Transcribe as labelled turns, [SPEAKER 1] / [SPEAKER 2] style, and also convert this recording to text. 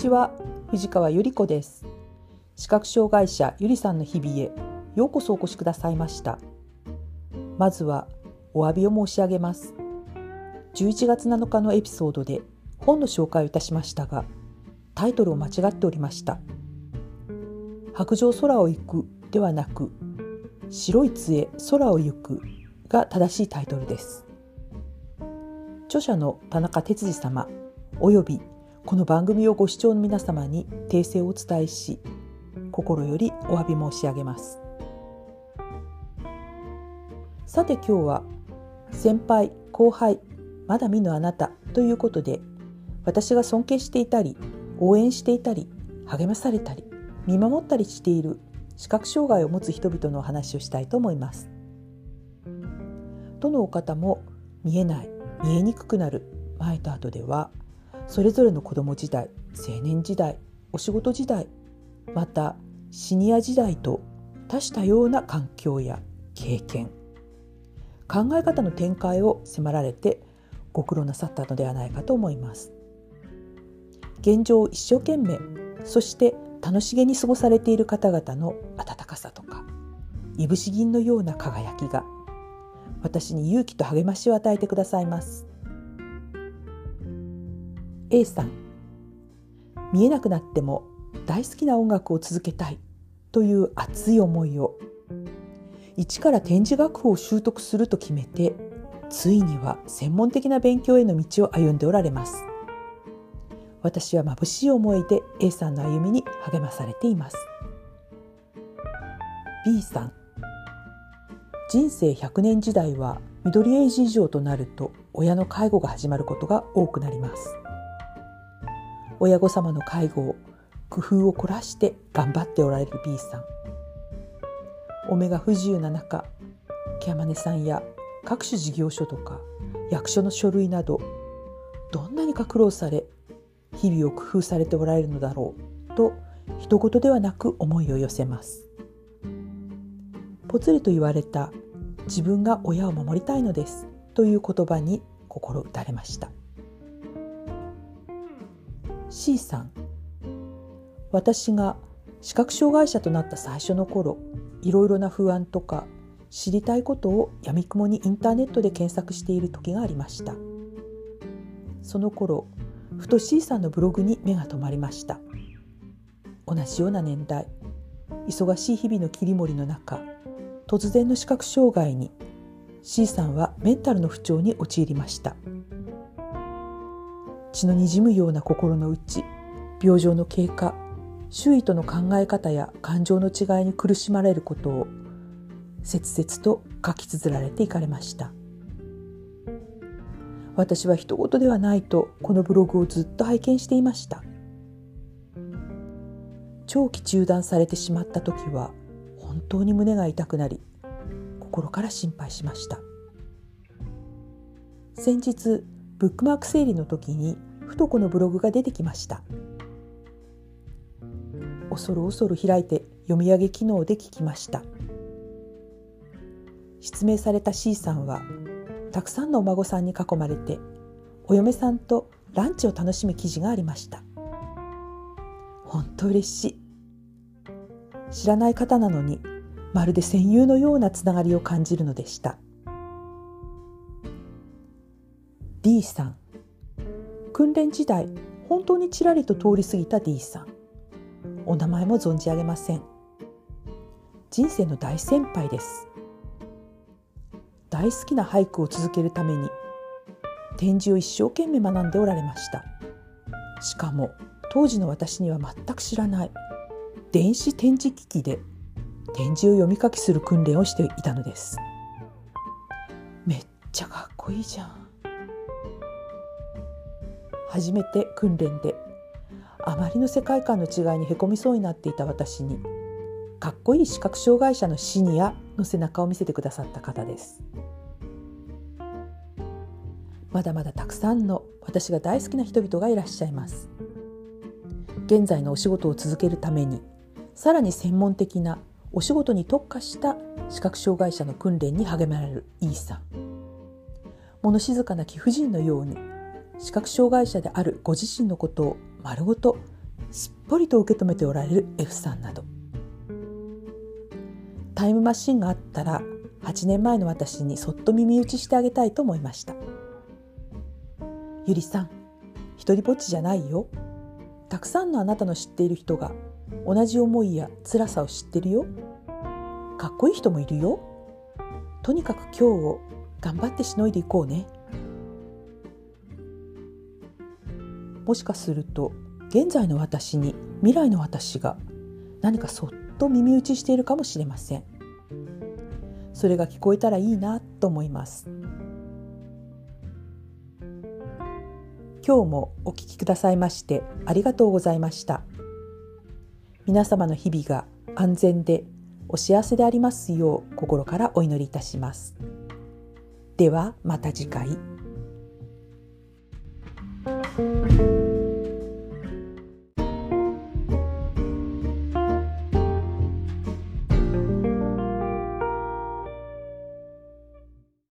[SPEAKER 1] ちは。藤川ゆり子です。視覚障害者ゆりさんの日々へようこそお越しくださいました。まずはお詫びを申し上げます。11月7日のエピソードで本の紹介をいたしましたがタイトルを間違っておりました。白状空を行くではなく白い杖空を行くが正しいタイトルです。著者の田中哲司様およびこの番組をご視聴の皆様に訂正をお伝えし心よりお詫び申し上げます。さて今日は先輩後輩まだ見ぬあなたということで私が尊敬していたり応援していたり励まされたり見守ったりしている視覚障害を持つ人々のお話をしたいと思います。どのお方も見えない見えにくくなる前と後ではそれぞれの子供時代青年時代お仕事時代またシニア時代と多種多様な環境や経験考え方の展開を迫られてご苦労なさったのではないかと思います。現状を一生懸命そして楽しげに過ごされている方々の温かさとかいぶし銀のような輝きが私に勇気と励ましを与えてくださいます。A さん。見えなくなっても大好きな音楽を続けたいという熱い思いを一から展示楽譜を習得すると決めてついには専門的な勉強への道を歩んでおられます私は眩しい思いで A さんの歩みに励まされています B さん。人生100年時代は緑エイジ以上となると親の介護が始まることが多くなります親御様の介護を工夫を凝らして頑張っておられる B さん。お目が不自由な中ケアマネさんや各種事業所とか役所の書類などどんなにか苦労され日々を工夫されておられるのだろうと一言ではなく思いを寄せます。ぽつりと言われた自分が親を守りたいのですという言葉に心打たれました。C さん。私が視覚障害者となった最初の頃いろいろな不安とか知りたいことをやみくもにインターネットで検索している時がありました。その頃ふと C さんのブログに目が留まりました。同じような年代忙しい日々の切り盛りの中突然の視覚障害に C さんはメンタルの不調に陥りました。血のにじむような心の内病状の経過周囲との考え方や感情の違いに苦しまれることを切々と書き綴られていかれました。私は人事ではないとこのブログをずっと拝見していました。長期中断されてしまった時は本当に胸が痛くなり心から心配しました。先日ブックマーク整理の時にふとこのブログが出てきました。恐る恐る開いて読み上げ機能で聞きました。失明された C さんはたくさんのお孫さんに囲まれてお嫁さんとランチを楽しむ記事がありました。本当嬉しい。知らない方なのにまるで戦友のようなつながりを感じるのでした。D さん。訓練時代本当にちらりと通り過ぎた D さん。お名前も存じ上げません。人生の大先輩です。大好きな俳句を続けるために展示を一生懸命学んでおられました。しかも当時の私には全く知らない電子展示機器で展示を読み書きする訓練をしていたのです。めっちゃかっこいいじゃん。初めて訓練であまりの世界観の違いにへこみそうになっていた私にかっこいい視覚障害者のシニアの背中を見せてくださった方です。まだまだたくさんの私が大好きな人々がいらっしゃいます。現在のお仕事を続けるためにさらに専門的なお仕事に特化した視覚障害者の訓練に励まれるイーさん。物静かな貴婦人のように視覚障害者であるご自身のことを丸ごとすっぽりと受け止めておられる F さんなど。タイムマシンがあったら8年前の私にそっと耳打ちしてあげたいと思いました。ゆりさん一人ぼっちじゃないよ。たくさんのあなたの知っている人が同じ思いや辛さを知ってるよ。かっこいい人もいるよ。とにかく今日を頑張ってしのいでいこうね。もしかすると現在の私に未来の私が何かそっと耳打ちしているかもしれません。それが聞こえたらいいなと思います。今日もお聞きくださいましてありがとうございました。皆様の日々が安全でお幸せでありますよう心からお祈りいたします。ではまた次回。